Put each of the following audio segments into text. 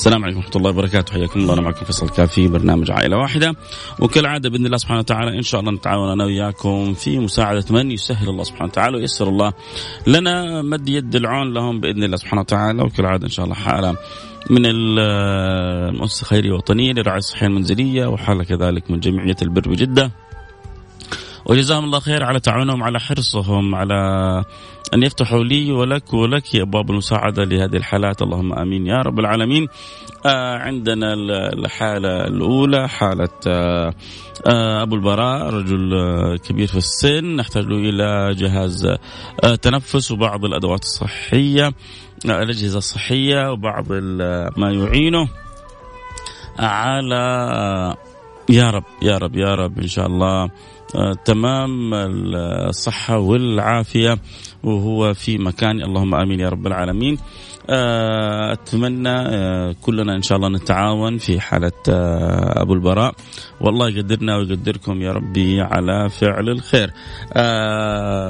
السلام عليكم ورحمة الله وبركاته. حياكم الله. أنا معكم فيصل كافي برنامج عائلة واحدة. وكالعادة بإذن الله سبحانه وتعالى إن شاء الله نتعاون أنا وياكم في مساعدة من يسهل الله سبحانه وتعالى ويسر الله لنا مد يد العون لهم بإذن الله سبحانه وتعالى. وكالعادة إن شاء الله حالة من المؤسسة الخيرية الوطنية للرعاية الصحية المنزلية وحالة كذلك من جمعية البر بجدة. وجزاهم الله خير على تعاونهم على حرصهم على أن يفتحوا لي ولك ولك أبواب المساعدة لهذه الحالات. اللهم آمين يا رب العالمين. آه عندنا الحالة الأولى حالة آه آه أبو البراء رجل آه كبير في السن. نحتاج إلى جهاز آه تنفس وبعض الأدوات الصحية الأجهزة الصحية وبعض ما يعينه. على يا رب يا رب يا رب إن شاء الله. تمام الصحة والعافية. وهو في مكان. اللهم آمين يا رب العالمين. آه أتمنى آه كلنا إن شاء الله نتعاون في حالة آه أبو البراء. والله يقدرنا ويقدركم يا ربي على فعل الخير.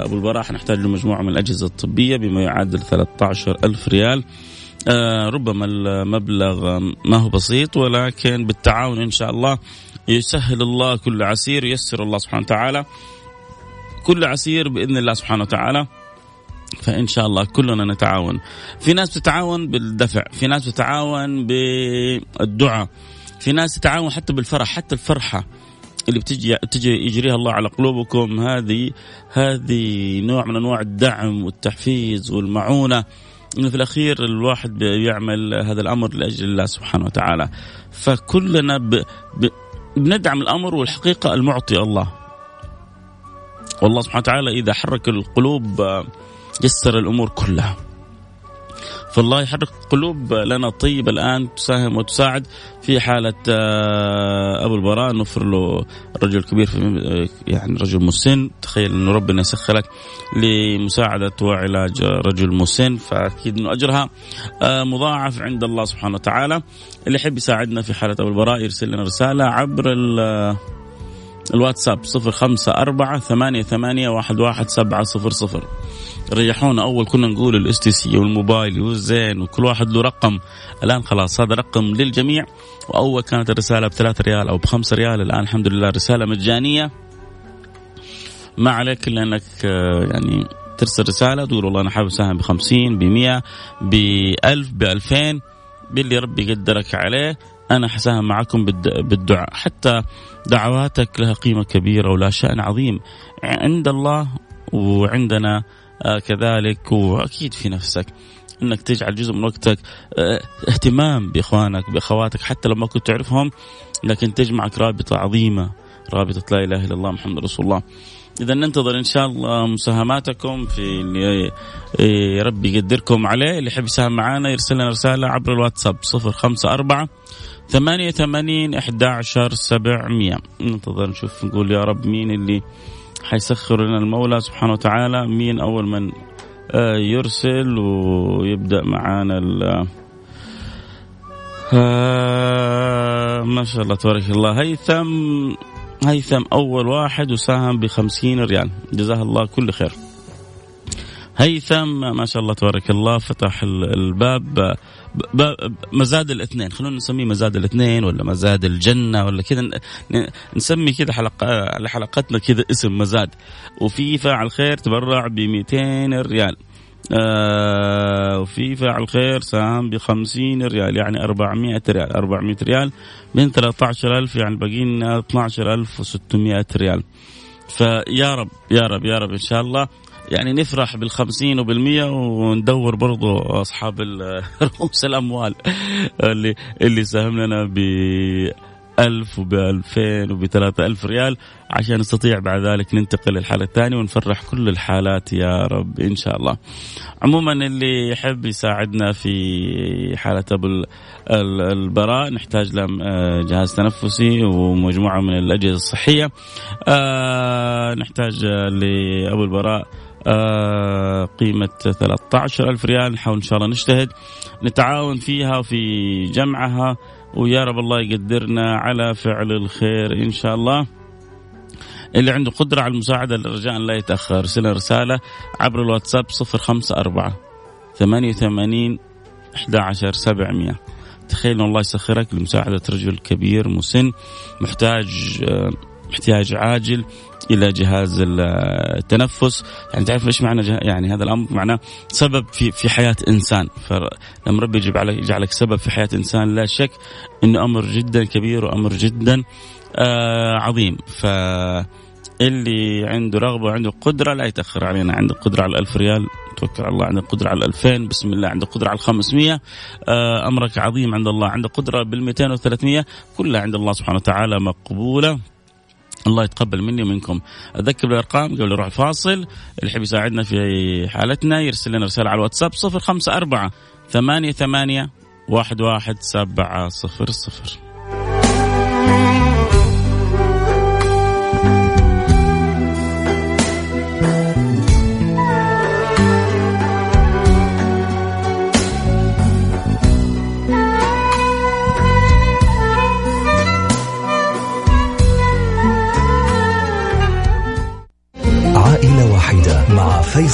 أبو البراء حنحتاج له مجموعة من الأجهزة الطبية بما يعادل 13 ألف ريال. آه ربما المبلغ ما هو بسيط ولكن بالتعاون إن شاء الله يسهل الله كل عسير ييسر الله سبحانه وتعالى. كل عسير بإذن الله سبحانه وتعالى. فإن شاء الله كلنا نتعاون. في ناس بتتعاون بالدفع في ناس بتتعاون بالدعاء في ناس تتعاون حتى بالفرح حتى الفرحة اللي بتجي تجي يجريها الله على قلوبكم. هذه هذه نوع من أنواع الدعم والتحفيز والمعونة إنه في الأخير الواحد بيعمل هذا الأمر لأجل الله سبحانه وتعالى. فكلنا ب... ب... بندعم الأمر والحقيقة المعطي الله. والله سبحانه وتعالى إذا حرك القلوب يسر الأمور كلها. فالله يحرك قلوب لنا طيبة الآن تساهم وتساعد في حالة أبو البراء. نفر له رجل كبير في يعني رجل مسن. تخيل أنه ربنا يسخرك لمساعدة وعلاج رجل مسن. فأكيد أنه أجرها مضاعف عند الله سبحانه وتعالى. اللي يحب يساعدنا في حالة أبو البراء يرسل لنا رسالة عبر الواتساب صفر خمسة أربعة ثمانية ثمانية واحد واحد سبعة صفر صفر. ريحونا أول كنا نقول الاس والموبايل والزين وكل واحد له رقم. الآن خلاص هذا رقم للجميع. وأول كانت الرسالة بثلاثة ريال أو بخمسة ريال. الآن الحمد لله رسالة مجانية. ما عليك إلا أنك يعني ترسل رسالة تقول والله أنا حابب أساهم ب 50 ب 100 ب 1000 ب 2000 باللي ربي يقدرك عليه. أنا حساهم معكم بالدعاء. حتى دعواتك لها قيمة كبيرة ولا شأن عظيم. عند الله وعندنا كذلك. وأكيد في نفسك. إنك تجعل جزء من وقتك اهتمام بإخوانك بأخواتك. حتى لو ما كنت تعرفهم لكن تجمعك رابطة عظيمة. رابطة لا إله إلا الله محمد رسول الله. إذا ننتظر إن شاء الله مساهماتكم في اللي ربي يقدركم عليه. اللي يحب يساهم معنا يرسل لنا رسالة عبر الواتساب 054 ثمانية ثمانين أحد عشر سبعمية. ننتظر نشوف نقول يا رب مين اللي حيسخر لنا المولى سبحانه وتعالى مين أول من يرسل ويبدأ معانا ال ما شاء الله تبارك الله. هيثم هيثم أول واحد وساهم بخمسين ريال. جزاه الله كل خير. هيثم ما شاء الله تبارك الله فتح الباب. مزاد الاثنين. خلونا نسميه مزاد الاثنين ولا مزاد الجنة ولا كذا. نسمي كذا حلقة حلقتنا كذا اسم مزاد. وفي فاعل خير تبرع ب 200 ريال. آه وفي فاعل خير ساهم ب 50 ريال يعني 400 ريال 400 ريال من 13000 يعني باقي لنا 12600 ريال. فيا رب يا رب يا رب إن شاء الله. يعني نفرح بالخمسين وبالمية وندور برضو أصحاب رؤوس الأموال اللي اللي ساهم لنا ب ألف وبألفين وبثلاثة ألف ريال عشان نستطيع بعد ذلك ننتقل للحالة الثانية ونفرح كل الحالات يا رب إن شاء الله. عموما اللي يحب يساعدنا في حالة أبو البراء نحتاج له آه، جهاز تنفسي ومجموعة من الأجهزة الصحية. آه، نحتاج لأبو البراء قيمة 13 ألف ريال. نحاول إن شاء الله نجتهد نتعاون فيها وفي جمعها ويا رب الله يقدرنا على فعل الخير إن شاء الله. اللي عنده قدرة على المساعدة رجاء لا يتأخر. ارسل رسالة عبر الواتساب 054 88 11 700 تخيل الله يسخرك لمساعدة رجل كبير مسن محتاج آه، احتياج عاجل. إلى جهاز التنفس. يعني تعرف إيش معنى يعني هذا الأمر؟ معناه سبب في في حياة إنسان. فلما ربي يجيب عليك يجعلك سبب في حياة إنسان لا شك إنه أمر جدا كبير وأمر جدا آه عظيم. ف اللي عنده رغبة وعنده قدرة لا يتأخر علينا. عنده قدرة على الألف ريال توكل على الله. عنده قدرة على الألفين بسم الله. عنده قدرة على الخمسمية آه أمرك عظيم عند الله. عنده قدرة بالمئتين وثلاثمية كلها عند الله سبحانه وتعالى مقبولة. الله يتقبل مني ومنكم. أذكر بالأرقام قبل نروح فاصل اللي يحب يساعدنا في حالتنا يرسل لنا رسالة على الواتساب صفر خمسة أربعة ثمانية ثمانية واحد واحد سبعة صفر صفر.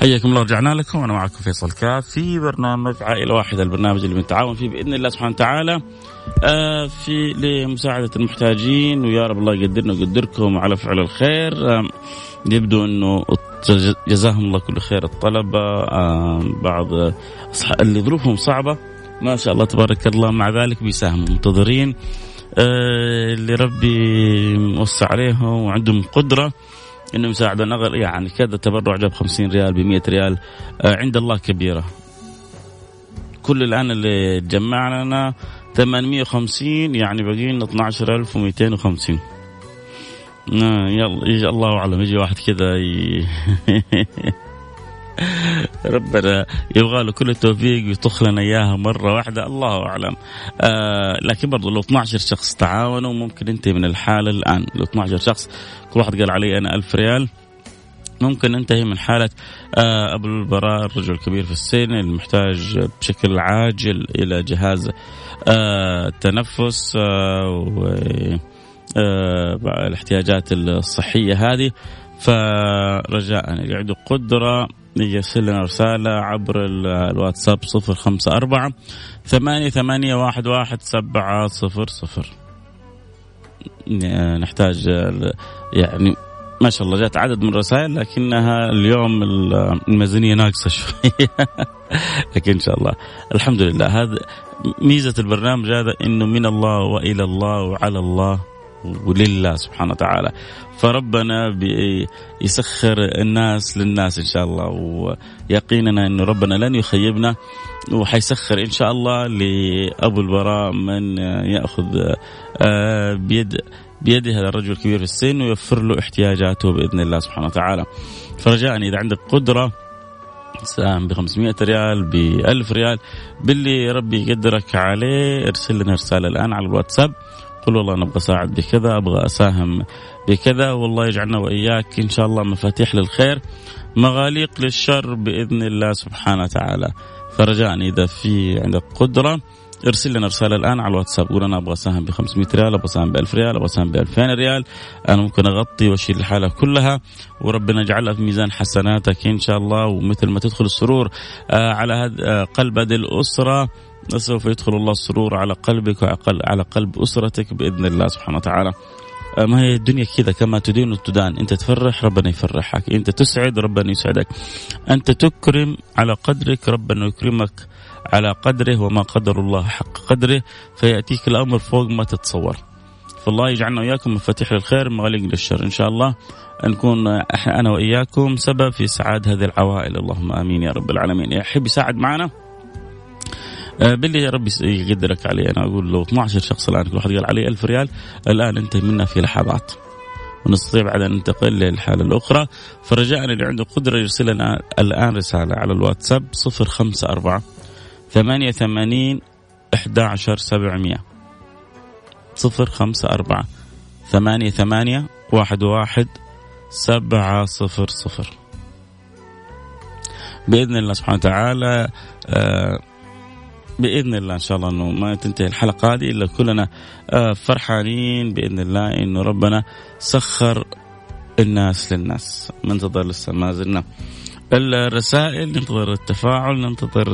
حياكم الله رجعنا لكم. وأنا معكم فيصل كاف في برنامج عائلة واحدة البرنامج اللي بنتعاون فيه بإذن الله سبحانه وتعالى. آه في لمساعدة المحتاجين ويا رب الله يقدرنا ويقدركم على فعل الخير. يبدو إنه جزاهم الله كل خير الطلبة. بعض اللي ظروفهم صعبة. ما شاء الله تبارك الله مع ذلك بيساهموا منتظرين. آه اللي ربي موسع عليهم وعندهم قدرة. إنه يساعدوا نغل يعني كذا تبرع جاب 50 ريال ب 100 ريال آه عند الله كبيرة كل الآن اللي جمعنا لنا 850 يعني باقي لنا 12250 آه يلا الله أعلم يجي واحد كذا. ربنا يبغى له كل التوفيق ويطخ لنا إياها مرة واحدة الله أعلم. آه لكن برضو لو 12 شخص تعاونوا ممكن أنت من الحالة الآن لو 12 شخص كل واحد قال علي أنا ألف ريال ممكن ننتهي من حالة آه أبو البراء الرجل الكبير في السن المحتاج بشكل عاجل إلى جهاز آه التنفس آه و آه الاحتياجات الصحية هذه. فرجاء عنده قدرة. يرسل لنا رسالة عبر الواتساب صفر خمسة أربعة ثمانية ثمانية واحد واحد سبعة صفر صفر. نحتاج يعني ما شاء الله جات عدد من الرسائل لكنها اليوم الميزانية ناقصة شوية لكن إن شاء الله. الحمد لله. هذا ميزة البرنامج هذا إنه من الله وإلى الله وعلى الله. ولله سبحانه وتعالى. فربنا يسخر الناس للناس إن شاء الله. ويقيننا انه ربنا لن يخيبنا. وحيسخر إن شاء الله لأبو البراء من يأخذ آه، بيد بيده هذا الرجل الكبير في السن ويوفر له احتياجاته بإذن الله سبحانه وتعالى. فرجاء إذا عندك قدرة ساهم ب 500 ريال ب 1000 ريال باللي ربي يقدرك عليه ارسل لنا رسالة الآن على الواتساب. قل والله أنا أبغى اساعد بكذا أبغى أساهم بكذا والله يجعلنا وإياك إن شاء الله مفاتيح للخير مغاليق للشر بإذن الله سبحانه وتعالى. فرجاء إذا في عندك قدرة ارسل لنا رسالة الآن على الواتساب. قول أنا أبغى سهم ب 500 ريال أبغى سهم ب 1000 ريال أبغى سهم ب 2000 ريال. أنا ممكن أغطي وأشيل الحالة كلها وربنا يجعلها في ميزان حسناتك إن شاء الله ومثل ما تدخل السرور آه، على آه، قلب هذه الأسرة. سوف يدخل الله السرور على قلبك وعلى قلب أسرتك بإذن الله سبحانه وتعالى. آه، ما هي الدنيا كذا كما تدين تدان أنت تفرح ربنا يفرحك. أنت تسعد ربنا يسعدك. أنت تكرم على قدرك ربنا يكرمك على قدره وما قدر الله حق قدره. فيأتيك الأمر فوق ما تتصور. فالله يجعلنا وإياكم مفاتيح للخير مغاليق للشر. إن شاء الله نكون أنا وإياكم سبب في سعاد هذه العوائل. اللهم آمين يا رب العالمين. يحب يساعد معنا. باللي يا رب يقدرك عليه. أنا أقول لو 12 شخص الآن كل واحد قال علي 1000 ريال الآن أنت منا في لحظات. ونستطيع بعد أن ننتقل للحالة الأخرى. فرجاء اللي عنده قدرة يرسل لنا الآن رسالة على الواتساب 054 ثمانية ثمانين إحدى عشر سبعمية. صفر خمسة أربعة ثمانية ثمانية واحد واحد سبعة صفر صفر. بإذن الله سبحانه وتعالى آه بإذن الله إن شاء الله إنه ما تنتهي الحلقة هذه إلا كلنا آه فرحانين بإذن الله إنه ربنا سخر الناس للناس. ننتظر لسه ما زلنا. الرسائل ننتظر التفاعل ننتظر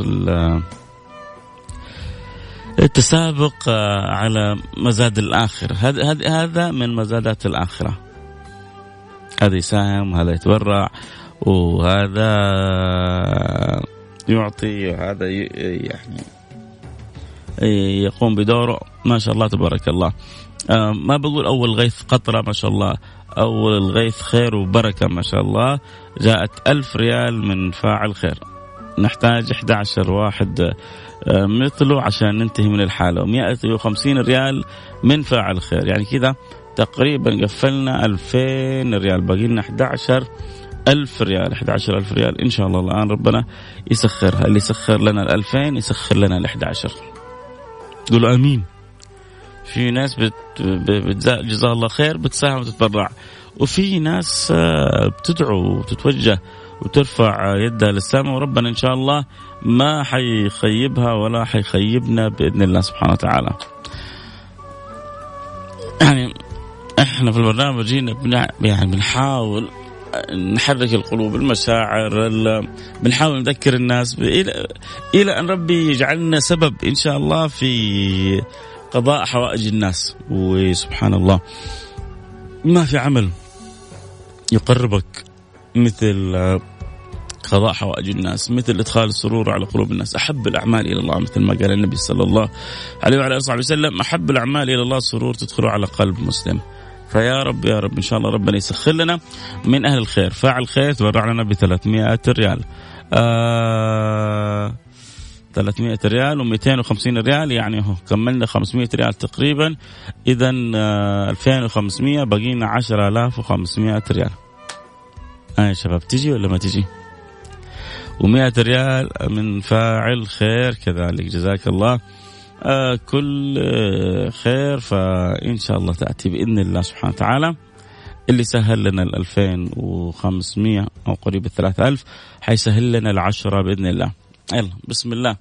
التسابق آه، على مزاد الآخرة هذا هذا من مزادات الآخرة. هذا يساهم وهذا يتبرع وهذا يعطي وهذا يعني يقوم بدوره. ما شاء الله تبارك الله. آه، ما بقول أول غيث قطرة ما شاء الله. أول الغيث خير وبركة ما شاء الله. جاءت ألف ريال من فاعل خير. نحتاج 11 واحد آه، مثله عشان ننتهي من الحالة. و150 ريال من فاعل خير. يعني كذا تقريبا قفلنا 2000 ريال. باقي لنا 11 ألف ريال. 11 ألف ريال. إن شاء الله الآن ربنا يسخرها. اللي يسخر لنا ال 2000 يسخر لنا ال 11 قولوا آمين في ناس بت... جزاها الله خير بتساهم وتتبرع وفي ناس آه، بتدعو وتتوجه وترفع يدها للسماء وربنا إن شاء الله ما حيخيبها ولا حيخيبنا بإذن الله سبحانه وتعالى. يعني إحنا في البرنامج جينا يعني بنحاول نحرك القلوب المشاعر بنحاول نذكر الناس إلى أن ربي يجعلنا سبب إن شاء الله في قضاء حوائج الناس. وسبحان الله. ما في عمل يقربك مثل قضاء حوائج الناس مثل إدخال السرور على قلوب الناس. أحب الأعمال إلى الله مثل ما قال النبي صلى الله عليه وعلى آله وصحبه وسلم. أحب الأعمال إلى الله السرور تدخل على قلب مسلم. فيا رب يا رب إن شاء الله ربنا يسخر لنا من أهل الخير. فاعل خير تبرع لنا ب 300 ريال. آه 300 ريال و250 ريال يعني هو كملنا 500 ريال تقريبا. اذا آه 2500 باقي لنا 10500 ريال. ها آه يا شباب تجي ولا ما تجي؟ و100 ريال من فاعل خير كذلك. جزاك الله. كل آه خير. فإن شاء الله تأتي بإذن الله سبحانه وتعالى. اللي سهل لنا ال 2500 أو قريب ال 3000 حيسهل لنا العشرة بإذن الله. يلا بسم الله.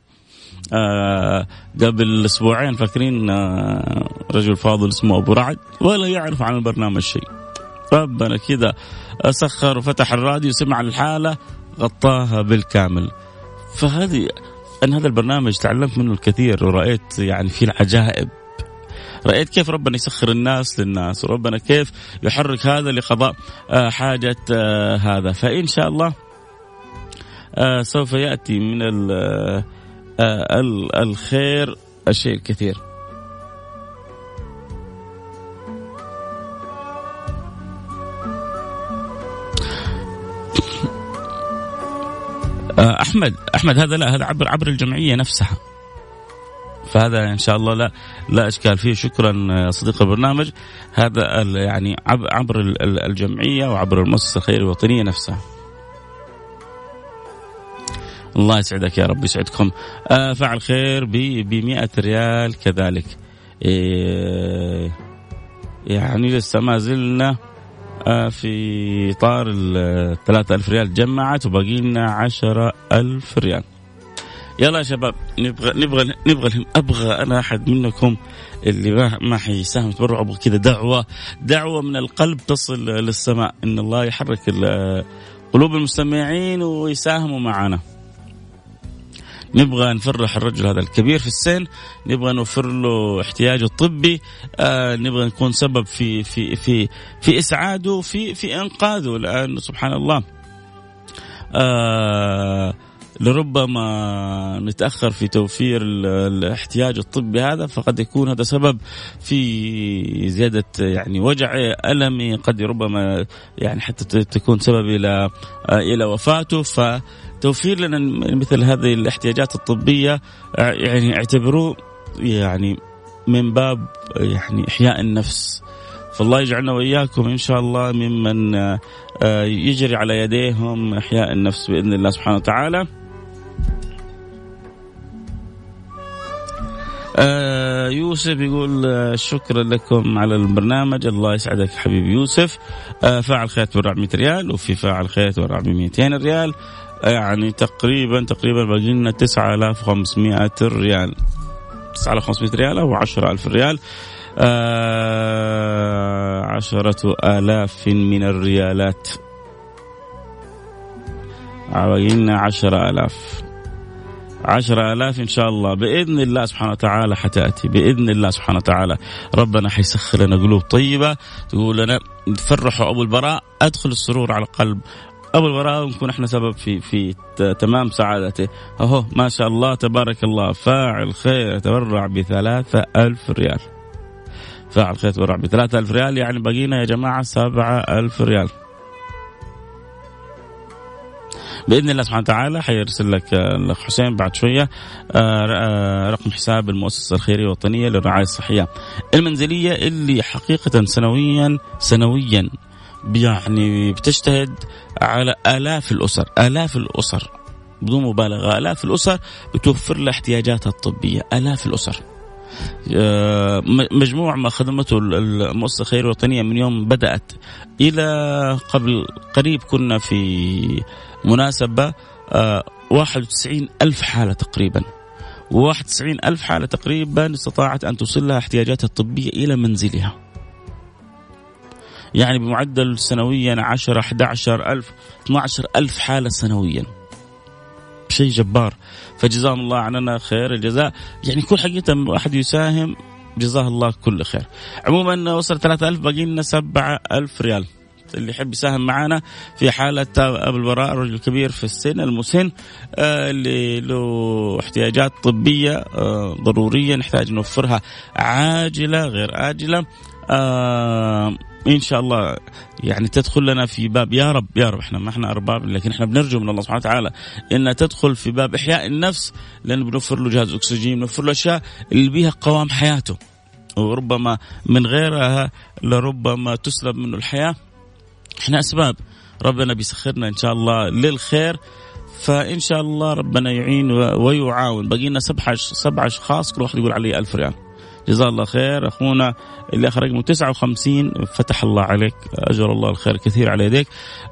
آه قبل أسبوعين فاكرين آه رجل فاضل اسمه أبو رعد ولا يعرف عن البرنامج شيء. ربنا كذا سخر وفتح الراديو سمع الحالة غطاها بالكامل. فهذه أنا هذا البرنامج تعلمت منه الكثير ورأيت يعني فيه العجائب. رأيت كيف ربنا يسخر الناس للناس وربنا كيف يحرك هذا لقضاء آه، حاجة آه، هذا. فإن شاء الله آه، سوف يأتي من الخير الشيء الكثير. أحمد أحمد هذا لا هذا عبر عبر الجمعية نفسها. فهذا إن شاء الله لا لا إشكال فيه. شكرا آه، صديق البرنامج. هذا يعني عبر الجمعية وعبر المؤسسة الخيرية الوطنية نفسها. الله يسعدك يا رب يسعدكم. آه فعل خير ب 100 ريال كذلك. إيه يعني لسه ما زلنا آه، في طار ال 3000 ريال جمعت وباقي لنا 10000 ريال يلا يا شباب نبغى نبغى نبغى أبغى أنا أحد منكم اللي ما ما حيساهم تبرع أبغى كذا دعوه دعوة من القلب تصل للسماء إن الله يحرك قلوب المستمعين ويساهموا معنا. نبغى نفرح الرجل هذا الكبير في السن نبغى نوفر له احتياجه الطبي آه نبغى نكون سبب في في في في إسعاده في في إنقاذه لأنه سبحان الله آه لربما نتأخر في توفير الاحتياج الطبي هذا فقد يكون هذا سبب في زيادة يعني وجعي المي قد ربما يعني حتى تكون سبب إلى إلى وفاته فتوفير لنا مثل هذه الاحتياجات الطبية يعني اعتبروه يعني من باب يعني إحياء النفس فالله يجعلنا وإياكم إن شاء الله ممن يجري على يديهم إحياء النفس بإذن الله سبحانه وتعالى. آه يوسف يقول آه شكرا لكم على البرنامج. الله يسعدك حبيبي يوسف. آه فاعل خير تبرع 100 ريال وفي فاعل خير ب 200 ريال. يعني تقريبا تقريبا باقي لنا 9500 ريال. 9500 ريال أو 10000 ريال. آه عشرة آلاف من الريالات. باقي لنا 10000 عشرة آلاف إن شاء الله. بإذن الله سبحانه وتعالى حتأتي. بإذن الله سبحانه وتعالى. ربنا حيسخر لنا قلوب طيبة. تقول لنا فرحوا أبو البراء. أدخل السرور على قلب أبو البراء ونكون إحنا سبب في في تمام سعادته. أهو ما شاء الله تبارك الله. فاعل خير تبرع بثلاثة ألف ريال. فاعل خير تبرع بثلاثة ألف ريال. يعني بقينا يا جماعة سبعة ألف ريال. بإذن الله سبحانه وتعالى حيرسل لك الاخ حسين بعد شوية رقم حساب المؤسسة الخيرية الوطنية للرعاية الصحية المنزلية اللي حقيقة سنويا سنويا يعني بتجتهد على آلاف الأسر آلاف الأسر بدون مبالغة آلاف الأسر بتوفر لها احتياجاتها الطبية آلاف الأسر. مجموع ما خدمته المؤسسة الخيرية الوطنية من يوم بدأت إلى قبل قريب كنا في مناسبة 91 ألف حالة تقريبا. و91 ألف حالة تقريبا استطاعت أن توصل لها احتياجاتها الطبية إلى منزلها. يعني بمعدل سنويا 10 11 ألف 12 ألف حالة سنويا. شيء جبار. فجزاهم الله عننا خير الجزاء. يعني كل حقيقة أحد يساهم جزاه الله كل خير. عموما وصل 3000 باقي لنا 7000 ريال. اللي يحب يساهم معنا في حالة أبو البراء الرجل الكبير في السن المسن آه اللي له احتياجات طبية آه ضرورية نحتاج نوفرها عاجلة غير آجلة آه إن شاء الله يعني تدخل لنا في باب يا رب يا رب إحنا ما إحنا أرباب لكن إحنا بنرجو من الله سبحانه وتعالى إنها تدخل في باب إحياء النفس لأن بنوفر له جهاز أكسجين بنوفر له أشياء اللي بيها قوام حياته. وربما من غيرها لربما تسلب منه الحياة. إحنا أسباب. ربنا بيسخرنا إن شاء الله للخير. فإن شاء الله ربنا يعين ويعاون. بقينا سبع سبع أشخاص كل واحد يقول علي ألف ريال. جزاه الله خير. أخونا اللي اخر رقمه 59 فتح الله عليك أجر الله الخير كثير على يديك.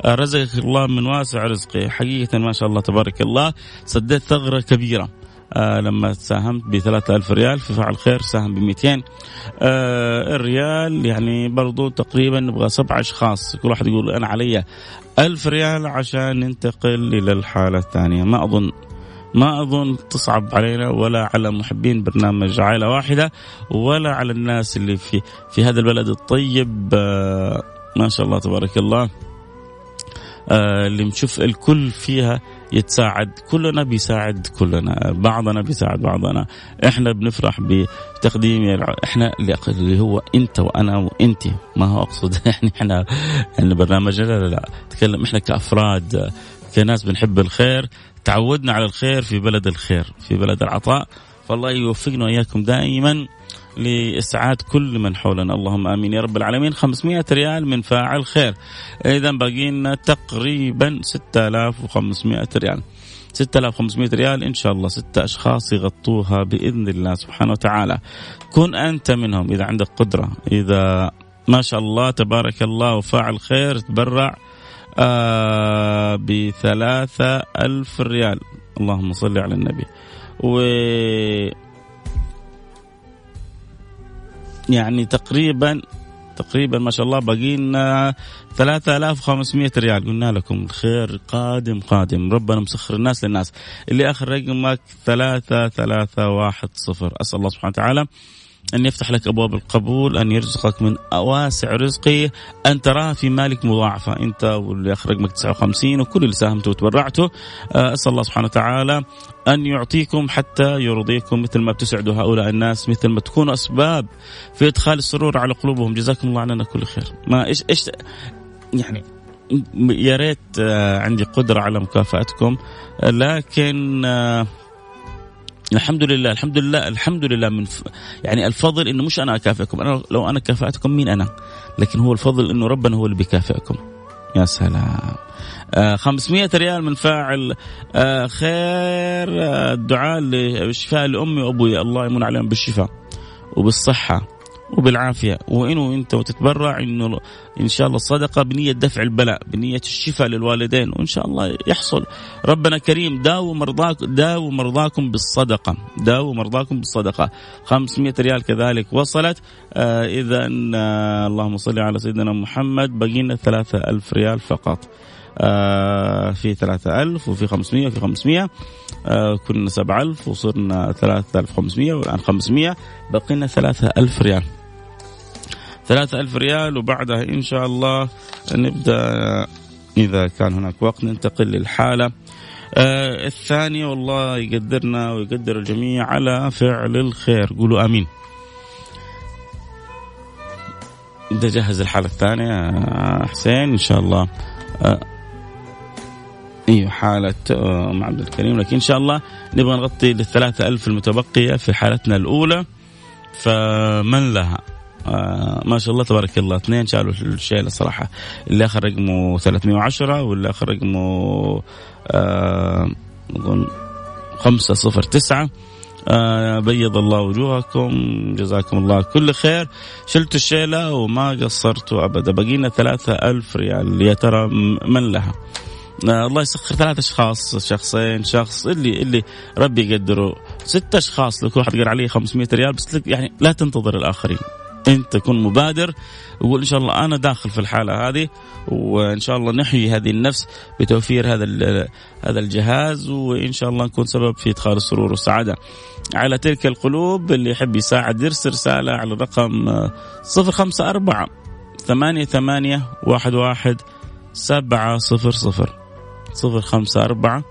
رزقك الله من واسع رزقه. حقيقة ما شاء الله تبارك الله سديت ثغرة كبيرة. آه لما ساهمت ب 3000 ريال في فعل خير ساهم ب 200 آه الريال يعني برضو تقريبا نبغى سبع أشخاص. كل واحد يقول أنا علي 1000 ريال عشان ننتقل إلى الحالة الثانية. ما أظن ما أظن تصعب علينا ولا على محبين برنامج عائلة واحدة ولا على الناس اللي في في هذا البلد الطيب. آه ما شاء الله تبارك الله. آه اللي نشوف الكل فيها يتساعد كلنا بيساعد كلنا بعضنا بيساعد بعضنا. إحنا بنفرح بتقديم إحنا اللي هو أنت وأنا وانت ما هو أقصد يعني إحنا يعني برنامجنا لا لا اتكلم إحنا كأفراد. كناس بنحب الخير. تعودنا على الخير في بلد الخير في بلد العطاء. فالله يوفقنا وإياكم دائما لإسعاد كل من حولنا. اللهم آمين. يا رب العالمين 500 ريال من فاعل خير. إذا باقي لنا تقريبا 6500 ريال. 6500 ريال إن شاء الله ستة أشخاص يغطوها بإذن الله سبحانه وتعالى. كن أنت منهم إذا عندك قدرة إذا ما شاء الله تبارك الله وفاعل خير تبرع. آه بثلاثة ألف ريال. اللهم صل على النبي. و يعني تقريبا تقريبا ما شاء الله باقي لنا 3500 ريال. قلنا لكم الخير قادم قادم. ربنا مسخر الناس للناس. اللي آخر رقمك 3310 أسأل الله سبحانه وتعالى أن يفتح لك أبواب القبول أن يرزقك من أواسع رزقه. أن تراها في مالك مضاعفة. أنت واللي أخرج رقمك 59 وكل اللي ساهمتوا وتبرعتوا آه، أسأل الله سبحانه وتعالى أن يعطيكم حتى يرضيكم مثل ما بتسعدوا هؤلاء الناس مثل ما تكونوا أسباب في إدخال السرور على قلوبهم. جزاكم الله عننا كل خير. ما إيش إيش يعني يا ريت آه، عندي قدرة على مكافأتكم. لكن آه، الحمد لله الحمد لله الحمد لله من ف... يعني الفضل إنه مش أنا أكافئكم أنا لو أنا كافأتكم مين أنا؟ لكن هو الفضل إنه ربنا هو اللي بيكافئكم. يا سلام. آه 500 ريال من فاعل آه خير آه الدعاء للشفاء لأمي وأبوي. الله يمن عليهم بالشفاء وبالصحة. وبالعافية. وإنه أنت وتتبرع إنه إن شاء الله الصدقه بنية دفع البلاء بنية الشفاء للوالدين وإن شاء الله يحصل. ربنا كريم داووا مرضاكم داووا مرضاكم بالصدقة. داووا مرضاكم بالصدقة. 500 ريال كذلك وصلت. آه اذا آه اللهم صل على سيدنا محمد. بقي لنا 3000 ريال فقط. في 3000 وفي 500 وفي 500 آه كنا 7000 وصرنا 3500 والآن 500 بقي لنا 3000 ريال. ثلاثة ألف ريال وبعدها إن شاء الله نبدأ. إذا كان هناك وقت ننتقل للحالة. آه الثانية والله يقدرنا ويقدر الجميع على فعل الخير. قولوا آمين. انت جهز الحالة الثانية حسين إن شاء الله. آه أيوه حالة أم عبد الكريم. لكن إن شاء الله نبغى نغطي للثلاثة ألف المتبقية في حالتنا الأولى. فمن لها؟ آه ما شاء الله تبارك الله. اثنين شالوا الشيلة صراحة. اللي آخر رقمه 310 واللي آخر رقمه آه اظن 509 آه بيض الله وجوهكم. جزاكم الله كل خير. شلتوا الشيلة وما قصرتوا أبدا. بقينا ثلاثة ألف ريال. يا ترى من لها؟ آه الله يسخر ثلاث أشخاص شخصين شخص اللي اللي ربي يقدره. ست أشخاص لو كل واحد قال عليه 500 ريال بس يعني لا تنتظر الآخرين. أنت تكون مبادر وقول إن شاء الله أنا داخل في الحالة هذه وإن شاء الله نحيي هذه النفس بتوفير هذا هذا الجهاز وإن شاء الله نكون سبب في إدخال السرور والسعادة. على تلك القلوب اللي يحب يساعد يرسل رسالة على الرقم 054 ثمانية ثمانية واحد واحد سبعة صفر صفر. صفر خمسة أربعة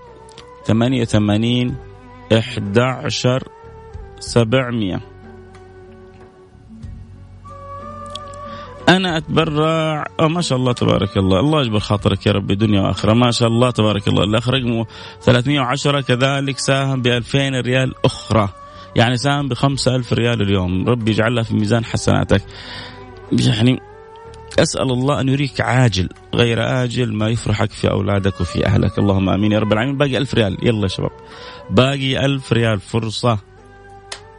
ثمانية ثمانين إحدى عشر سبعمية. أنا أتبرع. أو ما شاء الله تبارك الله. الله يجبر خاطرك يا ربي دنيا وآخرة. ما شاء الله تبارك الله. الأخ رقمه 310 كذلك ساهم ب 2000 ريال أخرى. يعني ساهم ب 5000 ريال اليوم. ربي يجعلها في ميزان حسناتك. يعني أسأل الله أن يريك عاجل غير آجل ما يفرحك في أولادك وفي أهلك. اللهم آمين يا رب العالمين. باقي ألف ريال. يلا يا شباب. باقي ألف ريال. فرصة.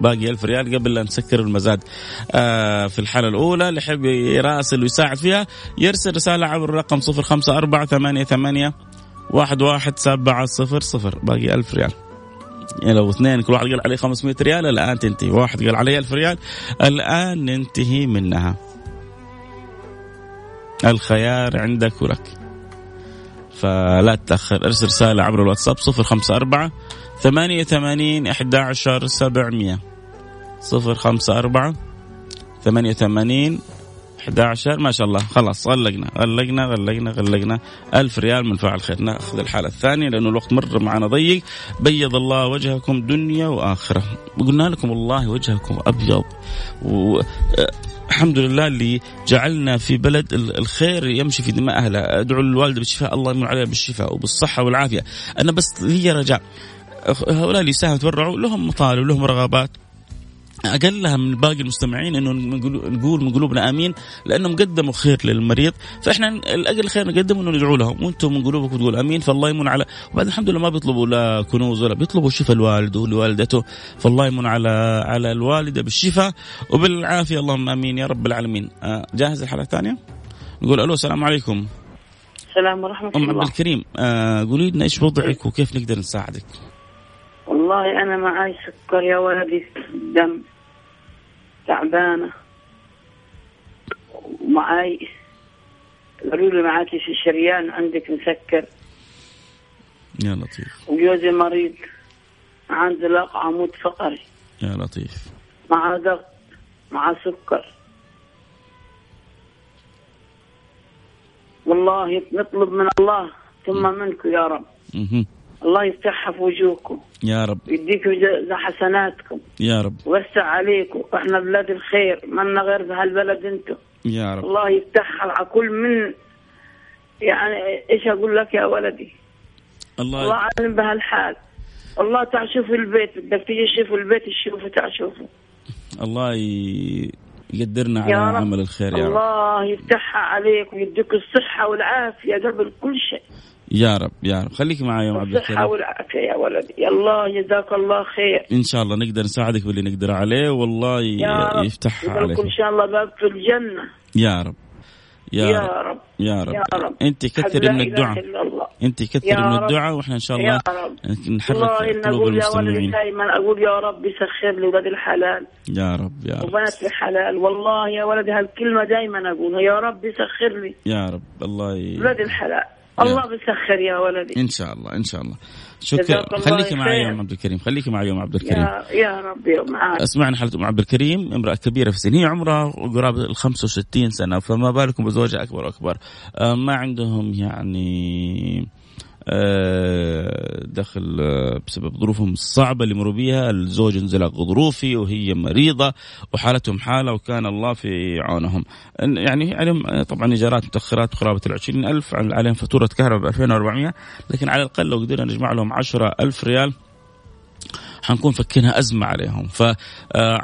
باقي ألف ريال قبل لا نسكر المزاد. آه في الحالة الأولى اللي يحب يراسل ويساعد فيها يرسل رسالة عبر الرقم صفر خمسة أربعة ثمانية ثمانية واحد واحد سبعة صفر صفر. باقي ألف ريال. يعني لو اثنين كل واحد قال عليه 500 ريال الآن تنتهي. واحد قال عليه ألف ريال الآن ننتهي منها. الخيار عندك ولك. فلا تتأخر. ارسل رسالة عبر الواتساب صفر خمسة أربعة ثمانية ثمانين إحدى عشر سبعمية. صفر خمسة أربعة ثمانية ثمانين 11 ما شاء الله. خلاص غلقنا غلقنا غلقنا غلقنا ألف ريال من فاعل خير. ناخذ الحالة الثانية لأنه الوقت مر معنا ضيق. بيض الله وجهكم دنيا وآخرة. قلنا لكم والله وجهكم أبيض و... الحمد لله اللي جعلنا في بلد الخير يمشي في دماء أهله. أدعو الوالده بالشفاء الله يمن عليها بالشفاء وبالصحة والعافية. أنا بس لي رجاء هؤلاء اللي يساهموا يتبرعوا لهم مطالب لهم رغبات. أقلها من باقي المستمعين إنه نقول من قلوبنا آمين لأنهم قدموا خير للمريض. فإحنا الأقل خير نقدمه إنه ندعو لهم. وأنتم من قلوبكم تقول آمين فالله يمن على وبعد الحمد لله ما بيطلبوا لا كنوز ولا بيطلبوا شفاء الوالد ولوالدته فالله يمن على على الوالدة بالشفاء وبالعافية. اللهم آمين يا رب العالمين. آه، جاهز الحلقة الثانية؟ نقول ألو السلام عليكم. السلام ورحمة الله أم عبد الكريم آه قولي لنا إيش وضعك وكيف نقدر نساعدك؟ والله أنا معاي سكر يا ولدي دم. تعبانة. ومعاي قالوا لي معاكي في شريان عندك مسكر. يا لطيف. وجوزي مريض. عنده لق عمود فقري. يا لطيف. مع ضغط مع سكر. والله نطلب من الله ثم منكم يا رب. الله يفتحها في وجوهكم. يا رب. يديكم حسناتكم. يا رب. وسع عليكم. إحنا بلاد الخير. منا غير بهالبلد أنتم يا رب. الله يفتحها على كل من يعني إيش أقول لك يا ولدي؟ الله الله عالم بهالحال. الله تعال شوف البيت. بدك تيجي تشوف البيت تشوفه تعال شوفه الله ي- يقدرنا على رب. عمل الخير يا رب. الله يفتحها عليك ويديك الصحة والعافية قبل كل شيء. يا رب يا رب. خليك معي يا أم عبد الكريم. والعافية يا ولدي. الله جزاك الله خير. إن شاء الله نقدر نساعدك باللي نقدر عليه والله يا رب. يفتحها عليك إن شاء الله باب في الجنة. يا رب. يا, يا رب. رب. يا رب, يا رب. أنت لا من الدعاء. أنت يا كثري من. الدعاء وإحنا إن شاء يا الله رب. نحرك والله قلوب أقول يا ولدي المستمعين دائما أقول يا رب يسخر لي ولد الحلال. يا رب يا رب. وبنات الحلال. والله يا ولدي هالكلمة دائما أقولها. يا رب يسخر لي. يا رب. الله ي... ولد الحلال. الله بيسخر يا ولدي. إن شاء الله إن شاء الله. شكرا. خليكي معي يا. ام عبد الكريم خليكي معي يا ام عبد الكريم. يا يا رب يا معاك اسمعنا حالة أم عبد الكريم امرأة كبيرة في السن هي عمرها قرابه ال 65 سنة فما بالكم بزوجها أكبر وأكبر. آه، ما عندهم يعني دخل آه، بسبب ظروفهم الصعبة اللي مروا بيها الزوج انزلاق غضروفي وهي مريضة وحالتهم حالة وكان الله في عونهم. يعني عليهم آه، طبعا إيجارات متأخرات بقرابة العشرين ألف عليهم فاتورة كهرباء ب 2400 لكن على الأقل لو قدرنا نجمع لهم 10 ألف ريال حنكون فكينا أزمة عليهم. ف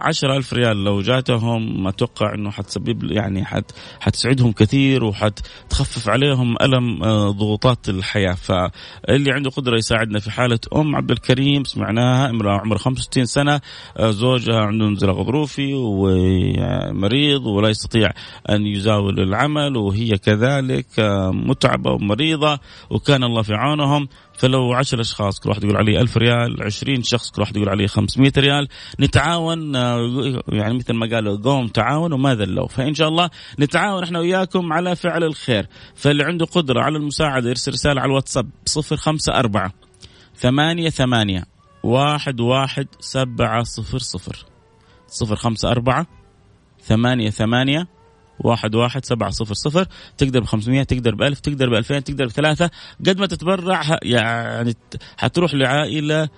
عشرة ألف ريال لو جاتهم أتوقع أنه حتسبب يعني حت حتسعدهم كثير وحتخفف عليهم ألم آه، ضغوطات الحياة. فاللي عنده قدرة يساعدنا في حالة أم عبد الكريم سمعناها امرأة عمرها 65 سنة آه، زوجها عنده انزلاق غضروفي ومريض ولا يستطيع أن يزاول العمل وهي كذلك آه، متعبة ومريضة وكان الله في عونهم. فلو عشر أشخاص كل واحد يقول عليه ألف ريال عشرين شخص كل واحد يقول عليه خمسمائة ريال. نتعاون آه، يعني مثل ما قالوا قوم تعاون وما ذلوا فإن شاء الله نتعاون إحنا وياكم على فعل الخير. فاللي عنده قدرة على المساعدة يرسل رسالة على الواتساب صفر خمسة أربعة ثمانية ثمانية واحد واحد سبعة صفر صفر. صفر خمسة أربعة ثمانية ثمانية واحد واحد سبعة صفر صفر. تقدر بخمسمية تقدر بألف تقدر بألفين تقدر بثلاثة. قد ما تتبرع يعني حتروح لعائلة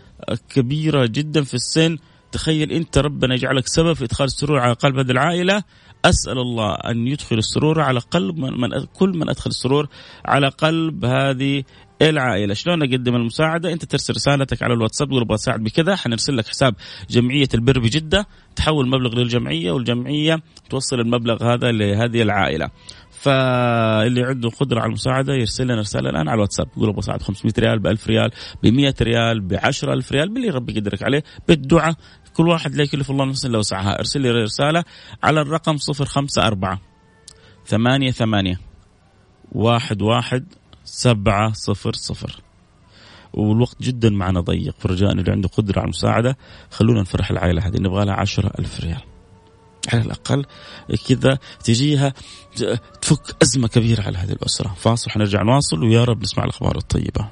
كبيرة جدا في السن. تخيل أنت ربنا يجعلك سبب في إدخال السرور على قلب هذه العائلة. أسأل الله أن يدخل السرور على قلب من, من كل من أدخل السرور على قلب هذه العائلة. شلون أقدم المساعدة؟ أنت ترسل رسالتك على الواتساب تقول أبغى أساعد بكذا. حنرسل لك حساب جمعية البر بجدة. تحول مبلغ للجمعية والجمعية توصل المبلغ هذا لهذه العائلة. فاللي عنده قدرة على المساعدة يرسل لنا رسالة الآن على الواتساب. يقول أبغى أساعد 500 ريال ب 1000 ريال ب 100 ريال ب 10000 ريال باللي ربي يقدرك عليه بالدعاء. كل واحد لا يكلف الله نفسا إلا وسعها. ارسل لي رسالة على الرقم 054 ثمانية ثمانية واحد واحد سبعة صفر صفر. والوقت جدا معنا ضيق فرجاء اللي عنده قدرة على المساعدة. خلونا نفرح العائلة هذه نبغى لها عشرة ألف ريال. على الأقل كذا تجيها تفك أزمة كبيرة على هذه الأسرة. فاصل حنرجع نواصل ويا رب نسمع الأخبار الطيبة.